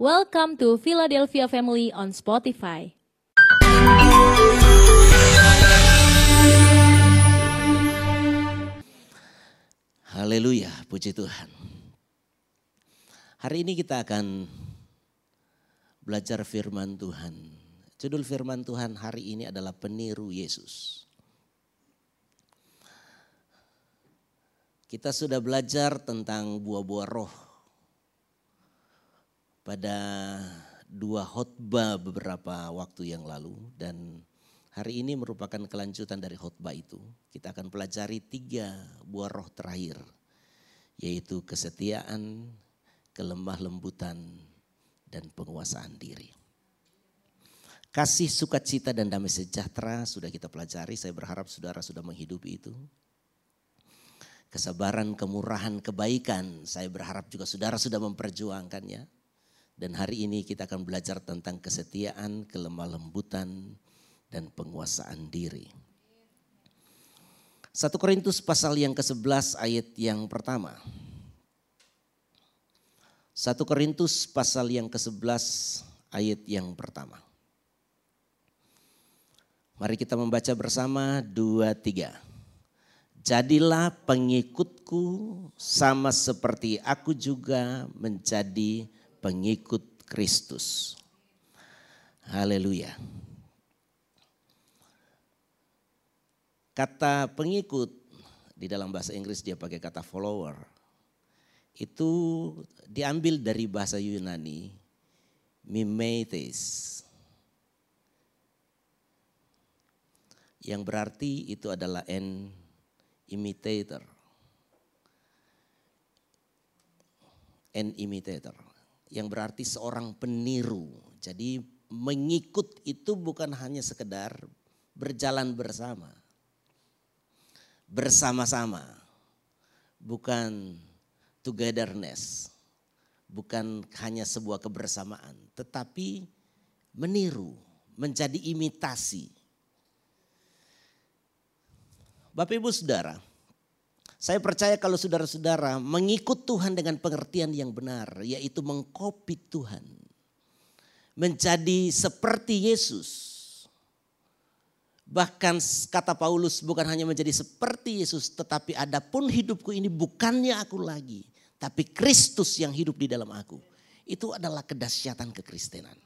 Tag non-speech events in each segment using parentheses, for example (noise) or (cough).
Welcome to Philadelphia Family on Spotify. Haleluya, puji Tuhan. Hari ini kita akan belajar firman Tuhan. Judul firman Tuhan hari ini adalah peniru Yesus. Kita sudah belajar tentang buah-buah roh pada dua khotbah beberapa waktu yang lalu dan hari ini merupakan kelanjutan dari khotbah itu. Kita akan pelajari tiga buah roh terakhir yaitu kesetiaan, kelemah lembutan dan penguasaan diri. Kasih sukacita dan damai sejahtera sudah kita pelajari, saya berharap saudara sudah menghidupi itu kesabaran, kemurahan, kebaikan. Saya berharap juga saudara sudah memperjuangkannya. Dan hari ini kita akan belajar tentang kesetiaan, kelemah lembutan, dan penguasaan diri. 1 Korintus pasal yang ke-11 ayat yang pertama. 1 Korintus pasal yang ke-11 ayat yang pertama. Mari kita membaca bersama dua tiga. Jadilah pengikutku sama seperti aku juga menjadi pengikut Kristus. Haleluya. Kata pengikut di dalam bahasa Inggris dia pakai kata follower. Itu diambil dari bahasa Yunani mimetes. Yang berarti itu adalah en imitator. An imitator. Yang berarti seorang peniru. Jadi mengikut itu bukan hanya sekedar berjalan bersama. Bersama-sama. Bukan togetherness. Bukan hanya sebuah kebersamaan. Tetapi meniru. Menjadi imitasi Bapak Ibu Saudara, saya percaya kalau saudara-saudara mengikut Tuhan dengan pengertian yang benar, yaitu mengkopi Tuhan. Menjadi seperti Yesus. Bahkan kata Paulus bukan hanya menjadi seperti Yesus, tetapi adapun hidupku ini bukannya aku lagi, tapi Kristus yang hidup di dalam aku. Itu adalah kedahsyatan kekristenan.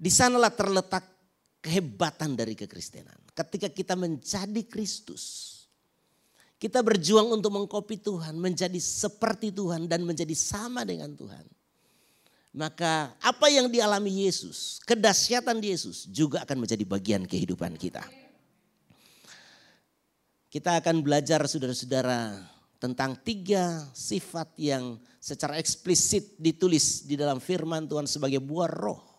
Di sanalah terletak kehebatan dari kekristenan. Ketika kita menjadi Kristus, kita berjuang untuk mengkopi Tuhan, menjadi seperti Tuhan dan menjadi sama dengan Tuhan. Maka apa yang dialami Yesus, kedahsyatan Yesus juga akan menjadi bagian kehidupan kita. Kita akan belajar saudara-saudara tentang tiga sifat yang secara eksplisit ditulis di dalam firman Tuhan sebagai buah roh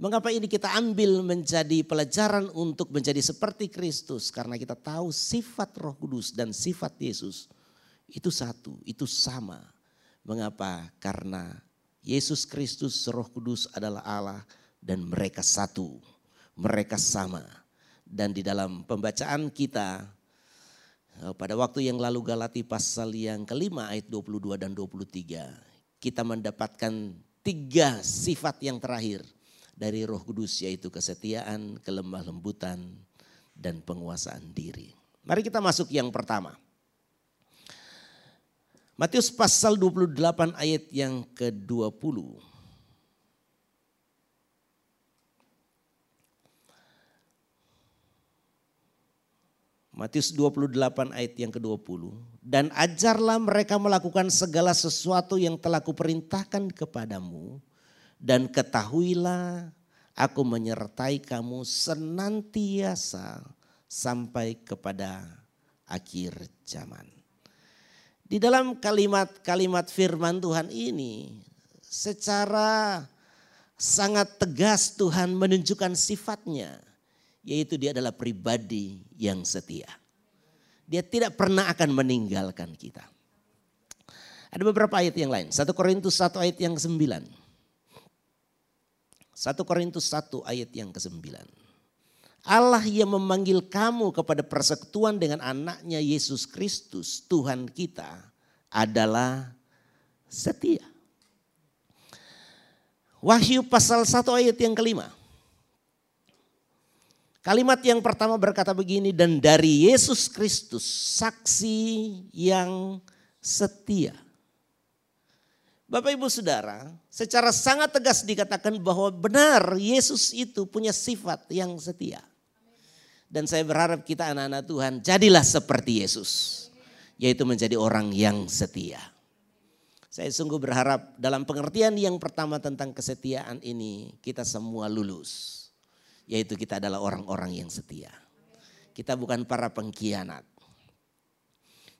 Mengapa ini kita ambil menjadi pelajaran untuk menjadi seperti Kristus? Karena kita tahu sifat roh kudus dan sifat Yesus itu satu, itu sama. Mengapa? Karena Yesus Kristus roh kudus adalah Allah dan mereka satu. Mereka sama. Dan di dalam pembacaan kita eh, pada waktu yang lalu Galati pasal yang kelima ayat 22 dan 23. Kita mendapatkan tiga sifat yang terakhir dari Roh Kudus yaitu kesetiaan, kelemah lembutan dan penguasaan diri. Mari kita masuk yang pertama. Matius pasal 28 ayat yang ke-20. Matius 28 ayat yang ke-20. Dan ajarlah mereka melakukan segala sesuatu yang telah kuperintahkan kepadamu dan ketahuilah aku menyertai kamu senantiasa sampai kepada akhir zaman. Di dalam kalimat-kalimat firman Tuhan ini secara sangat tegas Tuhan menunjukkan sifatnya. Yaitu dia adalah pribadi yang setia. Dia tidak pernah akan meninggalkan kita. Ada beberapa ayat yang lain. 1 Korintus 1 ayat yang 9. 1 Korintus 1 ayat yang ke-9. Allah yang memanggil kamu kepada persekutuan dengan anaknya Yesus Kristus Tuhan kita adalah setia. Wahyu pasal 1 ayat yang kelima. Kalimat yang pertama berkata begini, dan dari Yesus Kristus saksi yang setia. Bapak ibu saudara, secara sangat tegas dikatakan bahwa benar Yesus itu punya sifat yang setia. Dan saya berharap kita anak-anak Tuhan jadilah seperti Yesus. Yaitu menjadi orang yang setia. Saya sungguh berharap dalam pengertian yang pertama tentang kesetiaan ini kita semua lulus yaitu kita adalah orang-orang yang setia. Kita bukan para pengkhianat.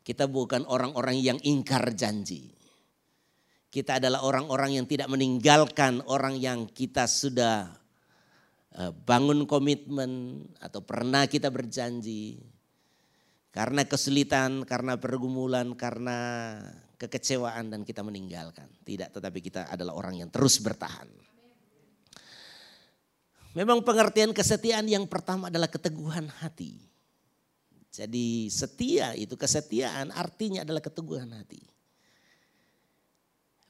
Kita bukan orang-orang yang ingkar janji. Kita adalah orang-orang yang tidak meninggalkan orang yang kita sudah eh, bangun komitmen atau pernah kita berjanji. Karena kesulitan, karena pergumulan, karena kekecewaan dan kita meninggalkan. Tidak, tetapi kita adalah orang yang terus bertahan. Memang pengertian kesetiaan yang pertama adalah keteguhan hati. Jadi setia itu kesetiaan artinya adalah keteguhan hati.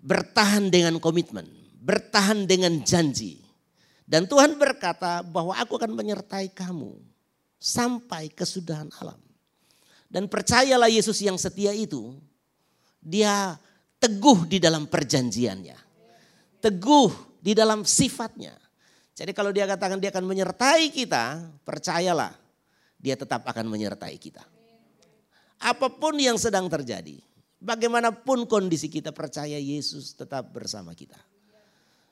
Bertahan dengan komitmen, bertahan dengan janji. Dan Tuhan berkata bahwa aku akan menyertai kamu sampai kesudahan alam. Dan percayalah Yesus yang setia itu, dia teguh di dalam perjanjiannya. Teguh di dalam sifatnya. Jadi kalau dia katakan dia akan menyertai kita, percayalah dia tetap akan menyertai kita. Apa pun yang sedang terjadi, bagaimanapun kondisi kita percaya Yesus tetap bersama kita.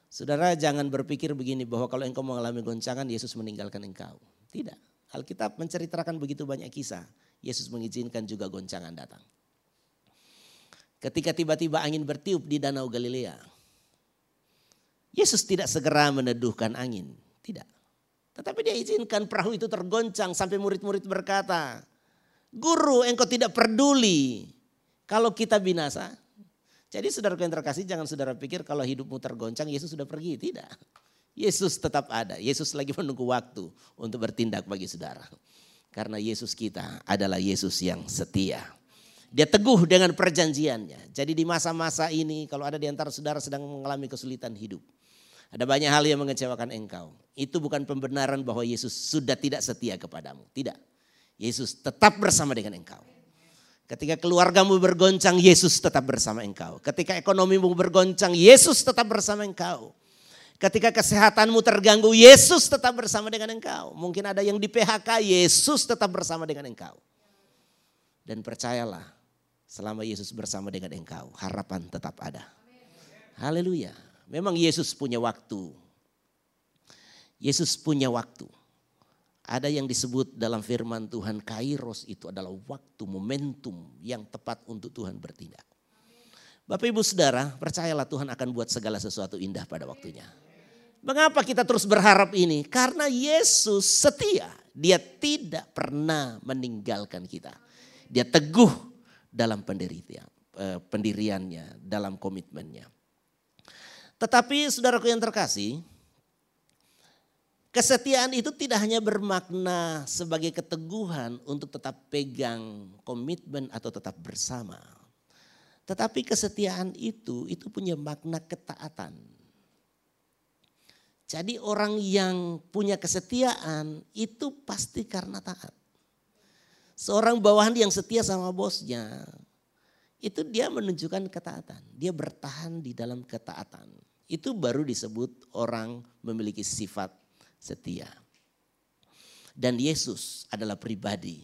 Saudara jangan berpikir begini bahwa kalau engkau mengalami goncangan Yesus meninggalkan engkau. Tidak. Alkitab menceritakan begitu banyak kisah. Yesus mengizinkan juga goncangan datang. Ketika tiba-tiba angin bertiup di Danau Galilea. Yesus tidak segera meneduhkan angin, tidak. Tetapi dia izinkan perahu itu tergoncang sampai murid-murid berkata, Guru engkau tidak peduli kalau kita binasa. Jadi saudara yang terkasih jangan saudara pikir kalau hidupmu tergoncang Yesus sudah pergi. Tidak. Yesus tetap ada. Yesus lagi menunggu waktu untuk bertindak bagi saudara. Karena Yesus kita adalah Yesus yang setia. Dia teguh dengan perjanjiannya. Jadi di masa-masa ini kalau ada di antara saudara sedang mengalami kesulitan hidup. Ada banyak hal yang mengecewakan engkau. Itu bukan pembenaran bahwa Yesus sudah tidak setia kepadamu. Tidak. Yesus tetap bersama dengan engkau. Ketika keluargamu bergoncang, Yesus tetap bersama engkau. Ketika ekonomimu bergoncang, Yesus tetap bersama engkau. Ketika kesehatanmu terganggu, Yesus tetap bersama dengan engkau. Mungkin ada yang di PHK, Yesus tetap bersama dengan engkau. Dan percayalah, selama Yesus bersama dengan engkau, harapan tetap ada. Haleluya. Memang Yesus punya waktu. Yesus punya waktu. Ada yang disebut dalam firman Tuhan kairos itu adalah waktu, momentum yang tepat untuk Tuhan bertindak. Bapak ibu saudara percayalah Tuhan akan buat segala sesuatu indah pada waktunya. Mengapa kita terus berharap ini? Karena Yesus setia. Dia tidak pernah meninggalkan kita. Dia teguh dalam pendirian, eh, pendiriannya, dalam komitmennya. Tetapi saudaraku yang terkasih, kesetiaan itu tidak hanya bermakna sebagai keteguhan untuk tetap pegang komitmen atau tetap bersama. Tetapi kesetiaan itu itu punya makna ketaatan. Jadi orang yang punya kesetiaan itu pasti karena taat. Seorang bawahan yang setia sama bosnya, itu dia menunjukkan ketaatan. Dia bertahan di dalam ketaatan. Itu baru disebut orang memiliki sifat setia. Dan Yesus adalah pribadi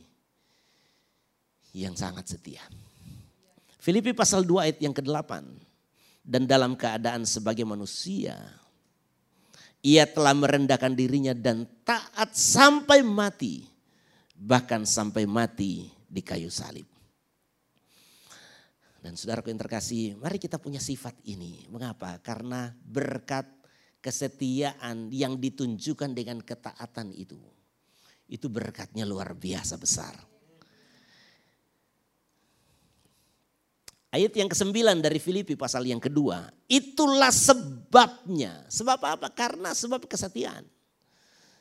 yang sangat setia. Filipi pasal 2 ayat yang ke-8. Dan dalam keadaan sebagai manusia, ia telah merendahkan dirinya dan taat sampai mati. Bahkan sampai mati di kayu salib. Dan saudaraku yang terkasih, mari kita punya sifat ini. Mengapa? Karena berkat kesetiaan yang ditunjukkan dengan ketaatan itu. Itu berkatnya luar biasa besar. Ayat yang ke-9 dari Filipi pasal yang kedua. Itulah sebabnya. Sebab apa? Karena sebab kesetiaan.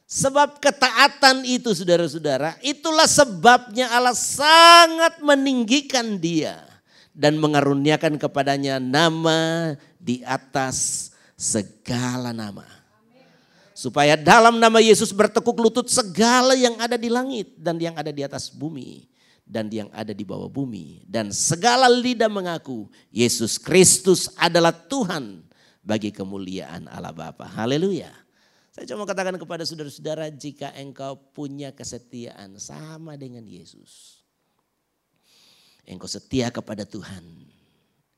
Sebab ketaatan itu saudara-saudara. Itulah sebabnya Allah sangat meninggikan dia dan mengaruniakan kepadanya nama di atas segala nama. Supaya dalam nama Yesus bertekuk lutut segala yang ada di langit dan yang ada di atas bumi dan yang ada di bawah bumi. Dan segala lidah mengaku Yesus Kristus adalah Tuhan bagi kemuliaan Allah Bapa. Haleluya. Saya cuma katakan kepada saudara-saudara jika engkau punya kesetiaan sama dengan Yesus. Engkau setia kepada Tuhan.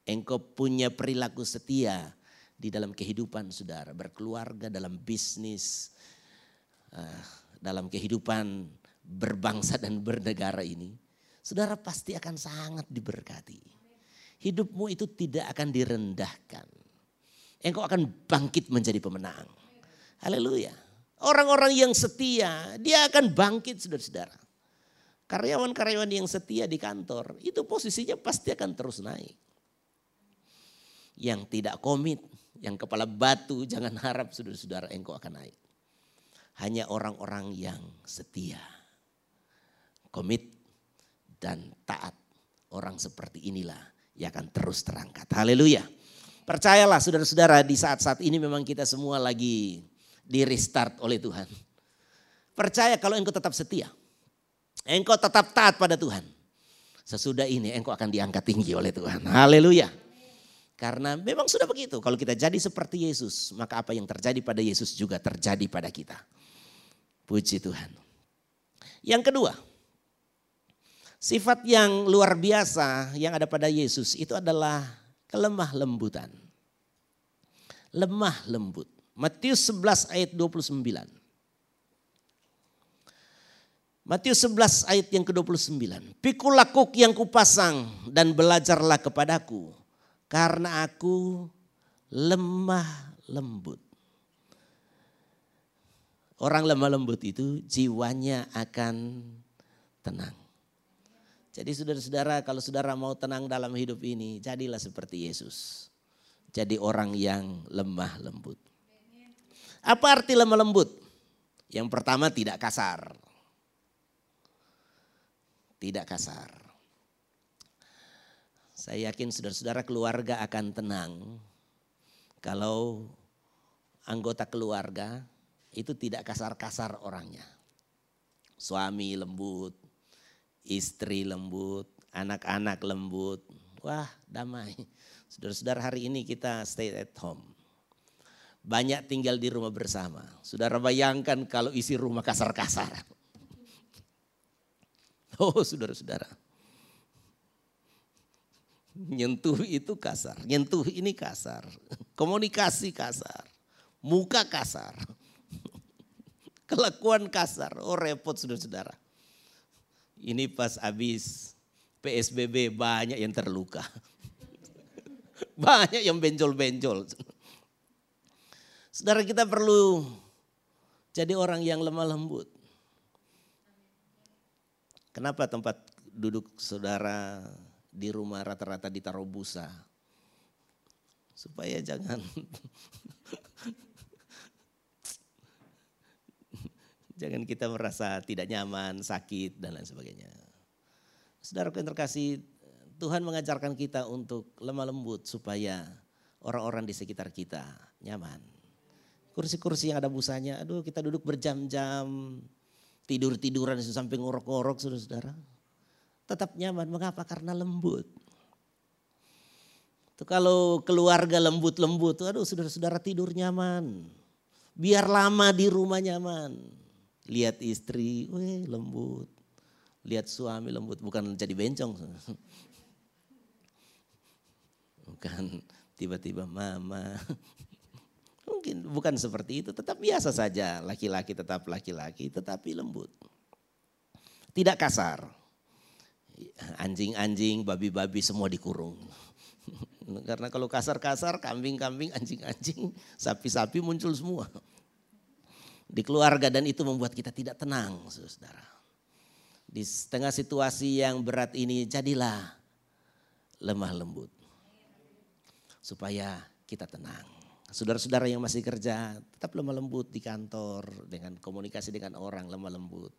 Engkau punya perilaku setia di dalam kehidupan saudara, berkeluarga, dalam bisnis, uh, dalam kehidupan berbangsa dan bernegara ini, saudara pasti akan sangat diberkati. Hidupmu itu tidak akan direndahkan. Engkau akan bangkit menjadi pemenang. Haleluya. Orang-orang yang setia, dia akan bangkit saudara-saudara. Karyawan-karyawan yang setia di kantor, itu posisinya pasti akan terus naik. Yang tidak komit, yang kepala batu (laughs) jangan harap saudara-saudara engkau akan naik. Hanya orang-orang yang setia, komit dan taat. Orang seperti inilah yang akan terus terangkat. Haleluya. Percayalah saudara-saudara di saat-saat ini memang kita semua lagi di restart oleh Tuhan. Percaya kalau engkau tetap setia. Engkau tetap taat pada Tuhan. Sesudah ini engkau akan diangkat tinggi oleh Tuhan. Haleluya. Karena memang sudah begitu. Kalau kita jadi seperti Yesus, maka apa yang terjadi pada Yesus juga terjadi pada kita. Puji Tuhan. Yang kedua, sifat yang luar biasa yang ada pada Yesus itu adalah kelemah lembutan. Lemah lembut. Matius 11 ayat 29. Matius 11 ayat yang ke-29. Pikul lakuk yang kupasang dan belajarlah kepadaku karena aku lemah lembut. Orang lemah lembut itu jiwanya akan tenang. Jadi saudara-saudara kalau saudara mau tenang dalam hidup ini jadilah seperti Yesus. Jadi orang yang lemah lembut. Apa arti lemah lembut? Yang pertama tidak kasar. Tidak kasar. Saya yakin saudara-saudara keluarga akan tenang kalau anggota keluarga itu tidak kasar-kasar orangnya. Suami lembut, istri lembut, anak-anak lembut. Wah damai. Saudara-saudara hari ini kita stay at home. Banyak tinggal di rumah bersama. Saudara bayangkan kalau isi rumah kasar-kasar. (laughs) Oh saudara-saudara. Nyentuh itu kasar, nyentuh ini kasar. Komunikasi kasar, muka kasar. (laughs) Kelakuan kasar, oh repot saudara-saudara. Ini pas habis PSBB banyak yang terluka. (laughs) Banyak yang benjol-benjol. Saudara kita perlu jadi orang yang lemah lembut. Kenapa tempat duduk saudara di rumah rata-rata ditaruh busa. Supaya jangan (laughs) jangan kita merasa tidak nyaman, sakit dan lain sebagainya. Saudara yang terkasih, Tuhan mengajarkan kita untuk lemah lembut supaya orang-orang di sekitar kita nyaman. Kursi-kursi yang ada busanya, aduh kita duduk berjam-jam, tidur-tiduran sampai ngorok-ngorok saudara-saudara tetap nyaman. Mengapa? Karena lembut. Itu kalau keluarga lembut-lembut, aduh saudara-saudara tidur nyaman. Biar lama di rumah nyaman. Lihat istri, weh lembut. Lihat suami lembut, bukan jadi bencong. (laughs) Bukan tiba-tiba mama. (laughs) Mungkin bukan seperti itu, tetap biasa saja. Laki-laki tetap laki-laki, tetapi lembut. Tidak kasar anjing-anjing, babi-babi semua dikurung. (laughs) Karena kalau kasar-kasar, kambing-kambing, anjing-anjing, sapi-sapi muncul semua. Di keluarga dan itu membuat kita tidak tenang, saudara. Di tengah situasi yang berat ini, jadilah lemah lembut. Supaya kita tenang. Saudara-saudara yang masih kerja, tetap lemah lembut di kantor, dengan komunikasi dengan orang lemah lembut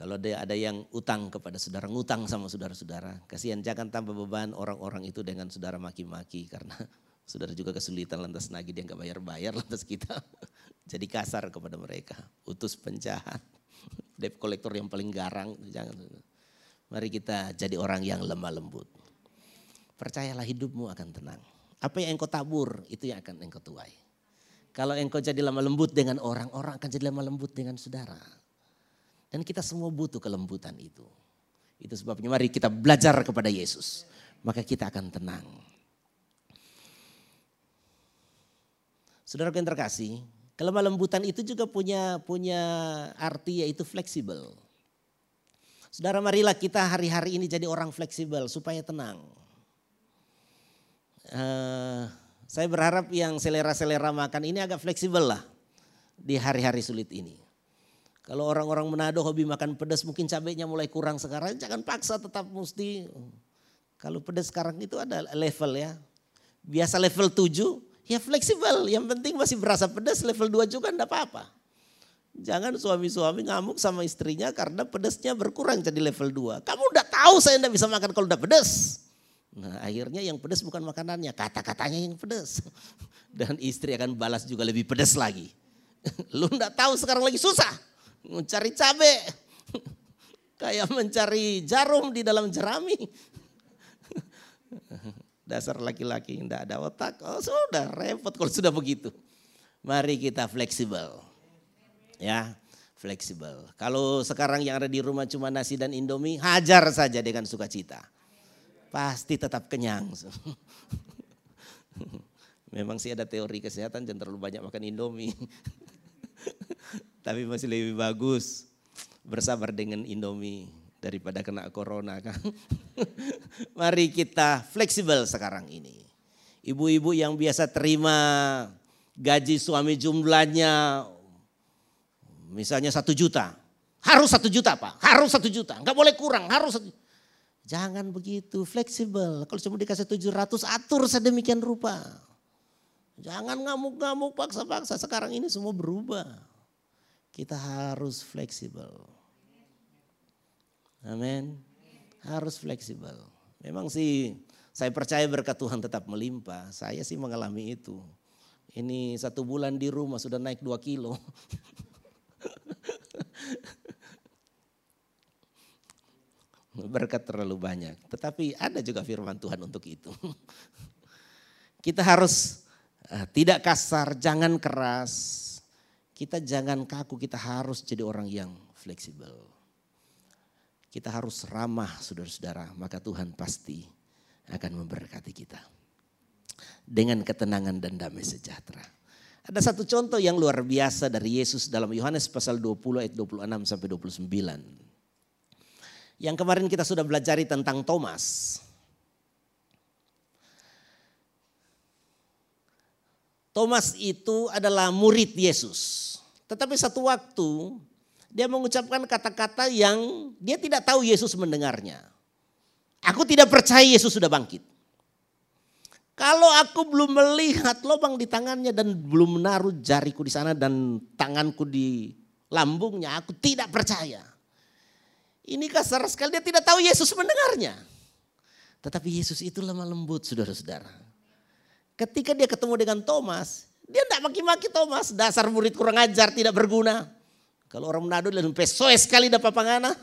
Kalau ada, ada yang utang kepada saudara, ngutang sama saudara-saudara. Kasihan jangan tambah beban orang-orang itu dengan saudara maki-maki. Karena (laughs) saudara juga kesulitan lantas nagih dia nggak bayar-bayar lantas kita (laughs) jadi kasar kepada mereka. Utus penjahat, (laughs) debt kolektor yang paling garang. Jangan. Mari kita jadi orang yang lemah lembut. Percayalah hidupmu akan tenang. Apa yang engkau tabur itu yang akan engkau tuai. Kalau engkau jadi lemah lembut dengan orang, orang akan jadi lemah lembut dengan saudara. Dan kita semua butuh kelembutan itu. Itu sebabnya mari kita belajar kepada Yesus. Maka kita akan tenang. Saudara yang terkasih, kelemah lembutan itu juga punya punya arti yaitu fleksibel. Saudara marilah kita hari-hari ini jadi orang fleksibel supaya tenang. Uh, saya berharap yang selera-selera makan ini agak fleksibel lah di hari-hari sulit ini. Kalau orang-orang Manado hobi makan pedas mungkin cabenya mulai kurang sekarang. Jangan paksa tetap mesti. Kalau pedas sekarang itu ada level ya. Biasa level 7 ya fleksibel. Yang penting masih berasa pedas level 2 juga enggak apa-apa. Jangan suami-suami ngamuk sama istrinya karena pedasnya berkurang jadi level 2. Kamu udah tahu saya enggak bisa makan kalau udah pedas. Nah akhirnya yang pedas bukan makanannya, kata-katanya yang pedas. Dan istri akan balas juga lebih pedas lagi. (laughs) Lu enggak tahu sekarang lagi susah mencari cabe. (laughs) Kayak mencari jarum di dalam jerami. (laughs) Dasar laki-laki tidak ada otak. Oh sudah repot kalau sudah begitu. Mari kita fleksibel. Ya, fleksibel. Kalau sekarang yang ada di rumah cuma nasi dan indomie, hajar saja dengan sukacita. Pasti tetap kenyang. (laughs) Memang sih ada teori kesehatan jangan terlalu banyak makan indomie. Tapi masih lebih bagus bersabar dengan Indomie daripada kena corona kan. (laughs) Mari kita fleksibel sekarang ini. Ibu-ibu yang biasa terima gaji suami jumlahnya misalnya satu juta. Harus satu juta pak, harus satu juta. Enggak boleh kurang, harus satu Jangan begitu, fleksibel. Kalau cuma dikasih tujuh ratus atur sedemikian rupa. Jangan ngamuk-ngamuk paksa-paksa. Sekarang ini semua berubah. Kita harus fleksibel. Amin. Harus fleksibel. Memang sih saya percaya berkat Tuhan tetap melimpah. Saya sih mengalami itu. Ini satu bulan di rumah sudah naik dua kilo. (laughs) Berkat terlalu banyak. Tetapi ada juga firman Tuhan untuk itu. (laughs) Kita harus eh, tidak kasar, jangan keras, kita jangan kaku, kita harus jadi orang yang fleksibel. Kita harus ramah saudara-saudara, maka Tuhan pasti akan memberkati kita. Dengan ketenangan dan damai sejahtera. Ada satu contoh yang luar biasa dari Yesus dalam Yohanes pasal 20 ayat 26 sampai 29. Yang kemarin kita sudah belajar tentang Thomas. Thomas itu adalah murid Yesus. Tetapi satu waktu dia mengucapkan kata-kata yang dia tidak tahu Yesus mendengarnya. Aku tidak percaya Yesus sudah bangkit. Kalau aku belum melihat lubang di tangannya dan belum menaruh jariku di sana dan tanganku di lambungnya, aku tidak percaya. Ini kasar sekali dia tidak tahu Yesus mendengarnya. Tetapi Yesus itu lemah lembut saudara-saudara. Ketika dia ketemu dengan Thomas, dia tidak maki-maki Thomas, dasar murid kurang ajar, tidak berguna. Kalau orang Manado dan pesoe sekali dapat pangana. (laughs)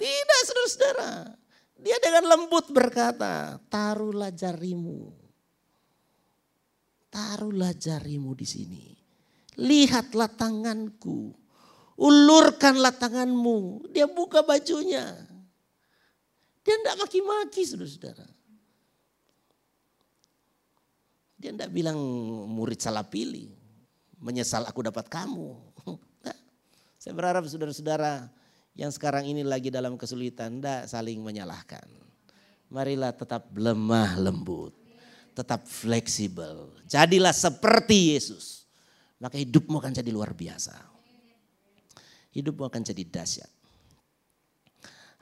tidak saudara-saudara. Dia dengan lembut berkata, taruhlah jarimu. Taruhlah jarimu di sini. Lihatlah tanganku. Ulurkanlah tanganmu. Dia buka bajunya. Dia tidak maki-maki saudara-saudara. Dia tidak bilang murid salah pilih. Menyesal aku dapat kamu. (laughs) Saya berharap saudara-saudara yang sekarang ini lagi dalam kesulitan tidak saling menyalahkan. Marilah tetap lemah lembut. Tetap fleksibel. Jadilah seperti Yesus. Maka hidupmu akan jadi luar biasa. Hidupmu akan jadi dahsyat.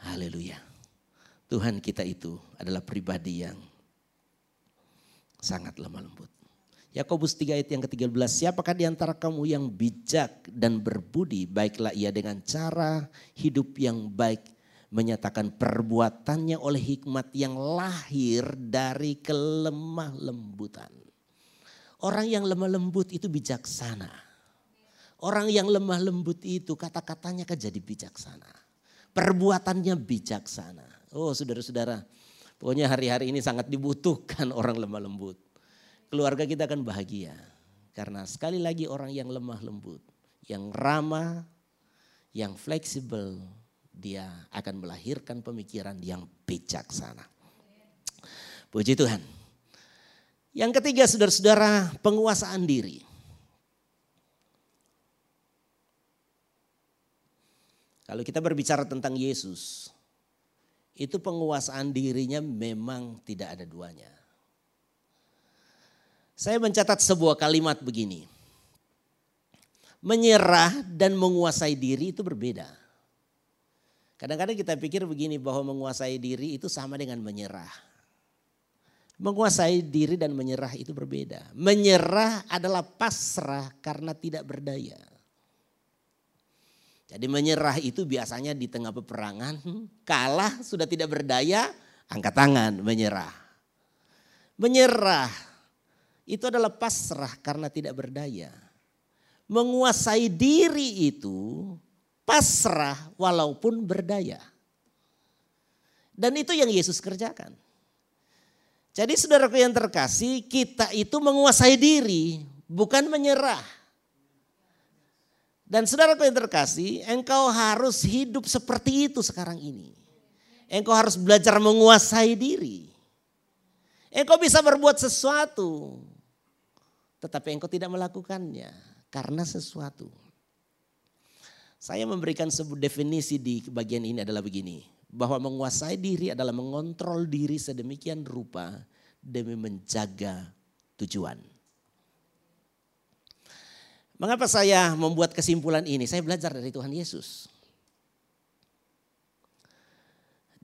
Haleluya. Tuhan kita itu adalah pribadi yang sangat lemah lembut. Yakobus 3 ayat yang ke-13, siapakah di antara kamu yang bijak dan berbudi, baiklah ia dengan cara hidup yang baik menyatakan perbuatannya oleh hikmat yang lahir dari kelemah lembutan. Orang yang lemah lembut itu bijaksana. Orang yang lemah lembut itu kata-katanya kan jadi bijaksana. Perbuatannya bijaksana. Oh saudara-saudara, pokoknya hari-hari ini sangat dibutuhkan (laughs) orang lemah lembut. Keluarga kita akan bahagia. Karena sekali lagi orang yang lemah lembut, yang ramah, yang fleksibel, dia akan melahirkan pemikiran yang bijaksana. Puji Tuhan. Yang ketiga saudara-saudara penguasaan diri. Kalau kita berbicara tentang Yesus, itu penguasaan dirinya memang tidak ada duanya. Saya mencatat sebuah kalimat begini. Menyerah dan menguasai diri itu berbeda. Kadang-kadang kita pikir begini bahwa menguasai diri itu sama dengan menyerah. Menguasai diri dan menyerah itu berbeda. Menyerah adalah pasrah karena tidak berdaya. Jadi menyerah itu biasanya di tengah peperangan, kalah sudah tidak berdaya, angkat tangan menyerah. Menyerah itu adalah pasrah karena tidak berdaya. Menguasai diri itu pasrah walaupun berdaya. Dan itu yang Yesus kerjakan. Jadi saudaraku yang terkasih, kita itu menguasai diri, bukan menyerah. Dan saudaraku yang terkasih, engkau harus hidup seperti itu sekarang ini. Engkau harus belajar menguasai diri. Engkau bisa berbuat sesuatu, tetapi engkau tidak melakukannya karena sesuatu. Saya memberikan sebuah definisi di bagian ini adalah begini. Bahwa menguasai diri adalah mengontrol diri sedemikian rupa demi menjaga tujuan. Mengapa saya membuat kesimpulan ini? Saya belajar dari Tuhan Yesus.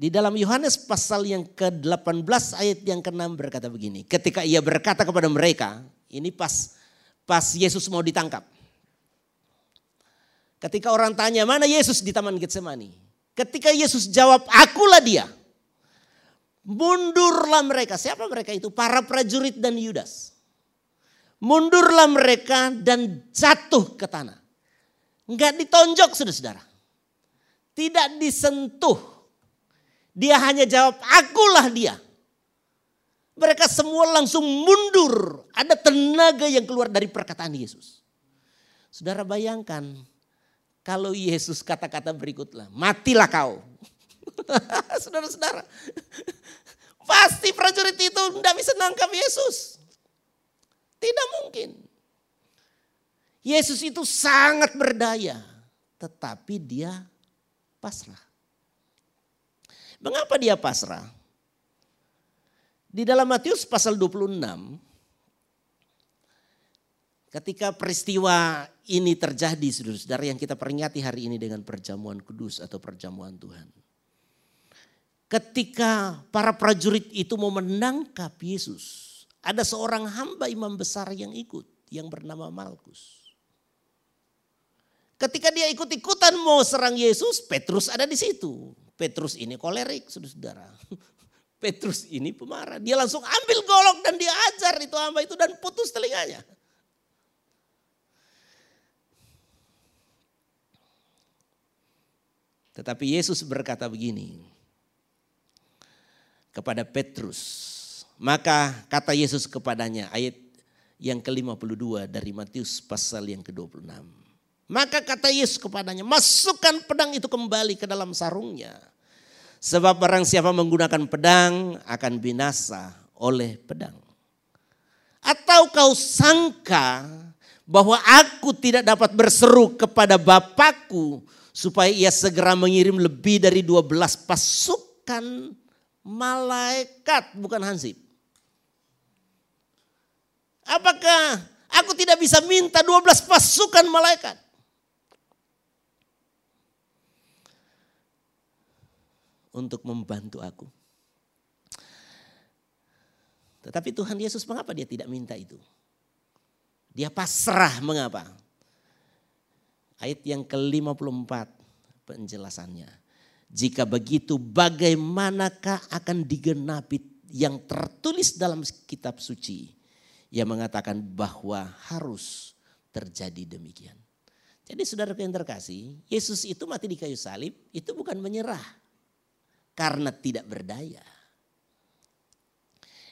Di dalam Yohanes pasal yang ke-18 ayat yang ke-6 berkata begini. Ketika ia berkata kepada mereka, ini pas pas Yesus mau ditangkap. Ketika orang tanya mana Yesus di Taman Getsemani. Ketika Yesus jawab akulah dia. Mundurlah mereka. Siapa mereka itu? Para prajurit dan Yudas. Mundurlah mereka dan jatuh ke tanah. Enggak ditonjok saudara-saudara. Tidak disentuh. Dia hanya jawab akulah dia. Mereka semua langsung mundur. Ada tenaga yang keluar dari perkataan Yesus. Saudara bayangkan kalau Yesus kata-kata berikutlah, matilah kau. (laughs) Saudara-saudara, pasti prajurit itu tidak bisa nangkap Yesus. Tidak mungkin. Yesus itu sangat berdaya, tetapi dia pasrah. Mengapa dia pasrah? Di dalam Matius pasal 26, Ketika peristiwa ini terjadi saudara-saudara yang kita peringati hari ini dengan perjamuan kudus atau perjamuan Tuhan. Ketika para prajurit itu mau menangkap Yesus. Ada seorang hamba imam besar yang ikut yang bernama Malkus. Ketika dia ikut-ikutan mau serang Yesus, Petrus ada di situ. Petrus ini kolerik, saudara-saudara. (laughs) Petrus ini pemarah. Dia langsung ambil golok dan dia ajar itu hamba itu dan putus telinganya. Tetapi Yesus berkata begini kepada Petrus. Maka kata Yesus kepadanya ayat yang ke-52 dari Matius pasal yang ke-26. Maka kata Yesus kepadanya, masukkan pedang itu kembali ke dalam sarungnya. Sebab barang siapa menggunakan pedang akan binasa oleh pedang. Atau kau sangka bahwa aku tidak dapat berseru kepada Bapakku supaya ia segera mengirim lebih dari 12 pasukan malaikat bukan hansip. Apakah aku tidak bisa minta 12 pasukan malaikat? Untuk membantu aku. Tetapi Tuhan Yesus mengapa dia tidak minta itu? Dia pasrah mengapa? Ayat yang ke-54 penjelasannya. Jika begitu bagaimanakah akan digenapi yang tertulis dalam kitab suci yang mengatakan bahwa harus terjadi demikian. Jadi saudara yang terkasih, Yesus itu mati di kayu salib itu bukan menyerah karena tidak berdaya.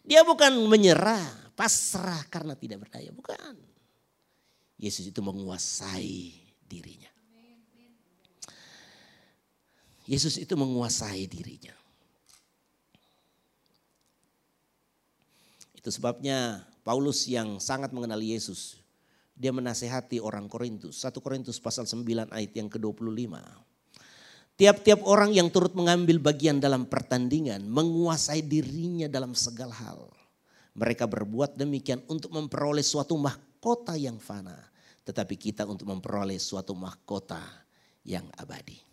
Dia bukan menyerah, pasrah karena tidak berdaya, bukan. Yesus itu menguasai dirinya. Yesus itu menguasai dirinya. Itu sebabnya Paulus yang sangat mengenal Yesus, dia menasehati orang Korintus. 1 Korintus pasal 9 ayat yang ke-25. Tiap-tiap orang yang turut mengambil bagian dalam pertandingan menguasai dirinya dalam segala hal. Mereka berbuat demikian untuk memperoleh suatu mahkota yang fana. Tetapi kita untuk memperoleh suatu mahkota yang abadi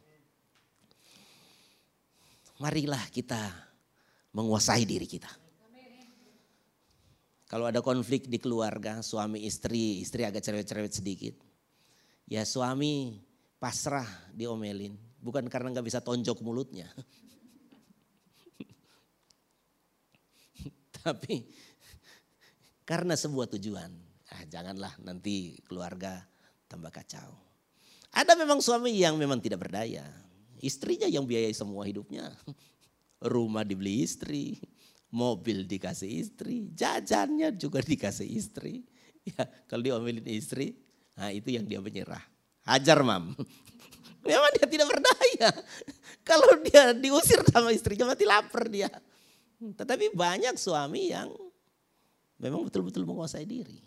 marilah kita menguasai diri kita. Kalau ada konflik di keluarga, suami istri, istri agak cerewet-cerewet sedikit. Ya suami pasrah diomelin, bukan karena nggak bisa tonjok mulutnya. (laughs) Tapi karena sebuah tujuan. Ah, janganlah nanti keluarga tambah kacau. Ada memang suami yang memang tidak berdaya. Istrinya yang biayai semua hidupnya. (laughs) Rumah dibeli istri, mobil dikasih istri, jajannya juga (laughs) dikasih istri. Ya, kalau diomelin istri, nah itu yang dia menyerah. Hajar mam. (laughs) Memang dia tidak berdaya. (laughs) Kalau dia diusir sama istrinya mati lapar dia. Tetapi banyak suami yang memang betul-betul menguasai diri.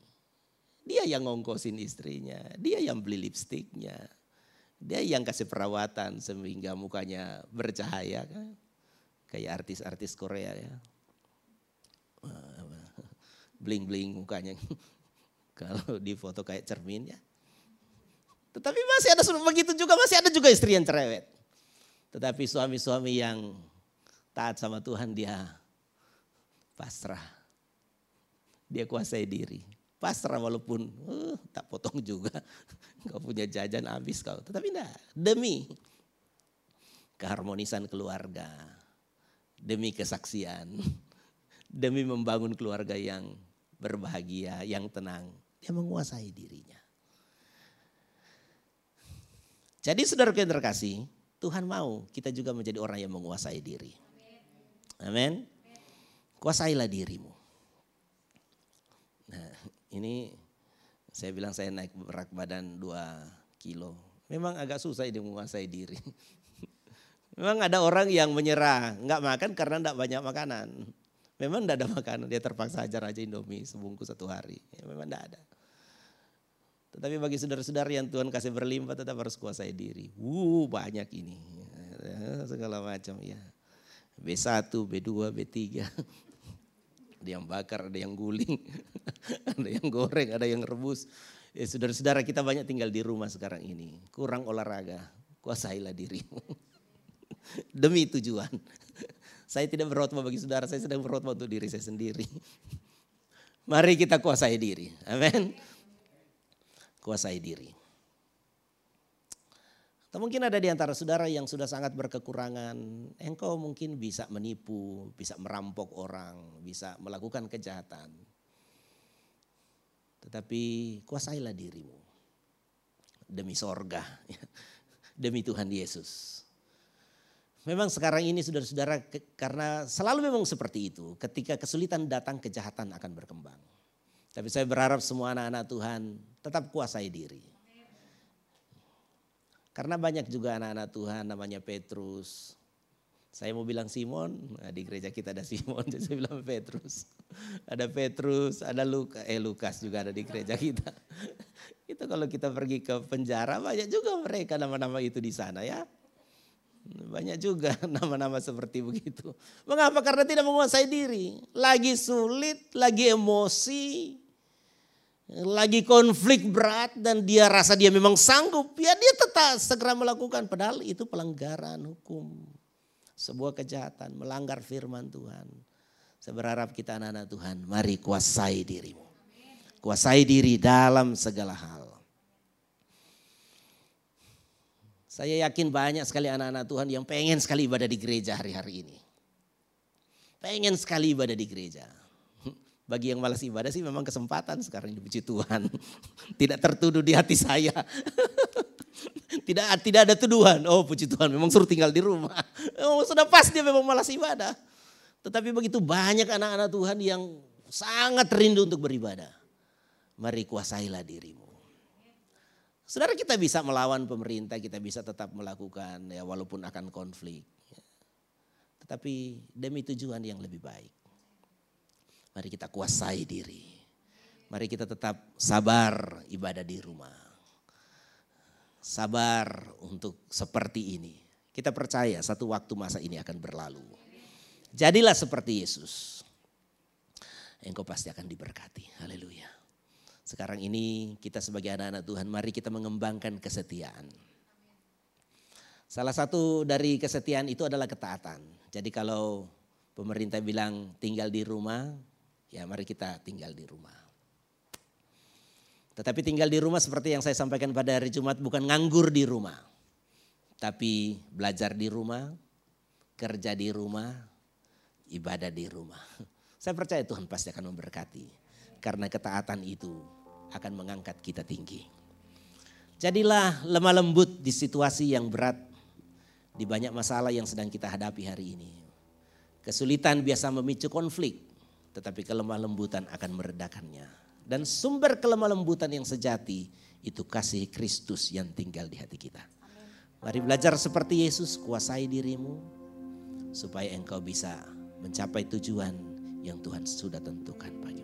Dia yang ngongkosin istrinya, dia yang beli lipstiknya, dia yang kasih perawatan sehingga mukanya bercahaya kan. Kayak artis-artis Korea ya. Bling-bling mukanya. (laughs) Kalau di foto kayak cermin ya. Tetapi masih ada begitu juga masih ada juga istri yang cerewet. Tetapi suami-suami yang taat sama Tuhan dia pasrah. Dia kuasai diri pasrah walaupun uh, tak potong juga. (laughs) Kau punya jajan habis kau. Tetapi enggak, demi keharmonisan keluarga, demi kesaksian, (laughs) demi membangun keluarga yang berbahagia, yang tenang. Dia menguasai dirinya. Jadi saudara yang terkasih, Tuhan mau kita juga menjadi orang yang menguasai diri. Amin. Kuasailah dirimu. Nah, ini saya bilang saya naik berat badan 2 kilo. Memang agak susah ini menguasai diri. (laughs) Memang ada orang yang menyerah, nggak makan karena enggak banyak makanan. Memang enggak ada makanan, dia terpaksa ajar aja Indomie sebungkus satu hari. Ya, memang enggak ada. Tetapi bagi saudara-saudara yang Tuhan kasih berlimpah tetap harus kuasai diri. Wuh banyak ini. Ya, segala macam ya. B1, B2, B3. Ada yang bakar, ada yang guling, (laughs) ada yang goreng, ada yang rebus. Ya, saudara-saudara kita banyak tinggal di rumah sekarang ini. Kurang olahraga, kuasailah dirimu. (laughs) Demi tujuan. Saya tidak berkhotbah bagi saudara, saya sedang berkhotbah untuk diri saya sendiri. (laughs) Mari kita kuasai diri. Amin. Kuasai diri. Atau mungkin ada di antara saudara yang sudah sangat berkekurangan, engkau mungkin bisa menipu, bisa merampok orang, bisa melakukan kejahatan. Tetapi kuasailah dirimu demi sorga, (laughs) demi Tuhan Yesus. Memang sekarang ini saudara-saudara karena selalu memang seperti itu. Ketika kesulitan datang kejahatan akan berkembang. Tapi saya berharap semua anak-anak Tuhan tetap kuasai diri karena banyak juga anak-anak Tuhan namanya Petrus. Saya mau bilang Simon, nah di gereja kita ada Simon, (laughs) jadi saya bilang Petrus. Ada Petrus, ada Lukas, eh Lukas juga ada di gereja kita. (laughs) Itu kalau kita pergi ke penjara banyak juga mereka nama-nama itu di sana ya. Banyak juga (laughs) nama-nama seperti begitu. Mengapa? Karena tidak menguasai diri. Lagi sulit, lagi emosi, lagi konflik berat dan dia rasa dia memang sanggup, ya dia tetap segera melakukan. Padahal itu pelanggaran hukum. Sebuah kejahatan, melanggar firman Tuhan. Saya berharap kita anak-anak Tuhan, mari kuasai dirimu. Kuasai diri dalam segala hal. Saya yakin banyak sekali anak-anak Tuhan yang pengen sekali ibadah di gereja hari-hari ini. Pengen sekali ibadah di gereja. (laughs) Bagi yang malas ibadah sih memang kesempatan sekarang dipuji Tuhan. (laughs) Tidak tertuduh di hati saya. (laughs) tidak tidak ada tuduhan. Oh puji Tuhan memang suruh tinggal di rumah. Oh sudah pas dia memang malas ibadah. Tetapi begitu banyak anak-anak Tuhan yang sangat rindu untuk beribadah. Mari kuasailah dirimu. Saudara kita bisa melawan pemerintah, kita bisa tetap melakukan ya walaupun akan konflik. Tetapi demi tujuan yang lebih baik. Mari kita kuasai diri. Mari kita tetap sabar ibadah di rumah. Sabar untuk seperti ini. Kita percaya satu waktu masa ini akan berlalu. Jadilah seperti Yesus. Engkau pasti akan diberkati. Haleluya. Sekarang ini kita sebagai anak-anak Tuhan mari kita mengembangkan kesetiaan. Salah satu dari kesetiaan itu adalah ketaatan. Jadi kalau pemerintah bilang tinggal di rumah, ya mari kita tinggal di rumah. Tetapi tinggal di rumah seperti yang saya sampaikan pada hari Jumat bukan nganggur di rumah. Tapi belajar di rumah, kerja di rumah, ibadah di rumah. Saya percaya Tuhan pasti akan memberkati. Karena ketaatan itu akan mengangkat kita tinggi. Jadilah lemah lembut di situasi yang berat, di banyak masalah yang sedang kita hadapi hari ini. Kesulitan biasa memicu konflik, tetapi kelemah lembutan akan meredakannya. Dan sumber kelemah lembutan yang sejati itu kasih Kristus yang tinggal di hati kita. Mari belajar seperti Yesus, kuasai dirimu supaya engkau bisa mencapai tujuan yang Tuhan sudah tentukan bagimu.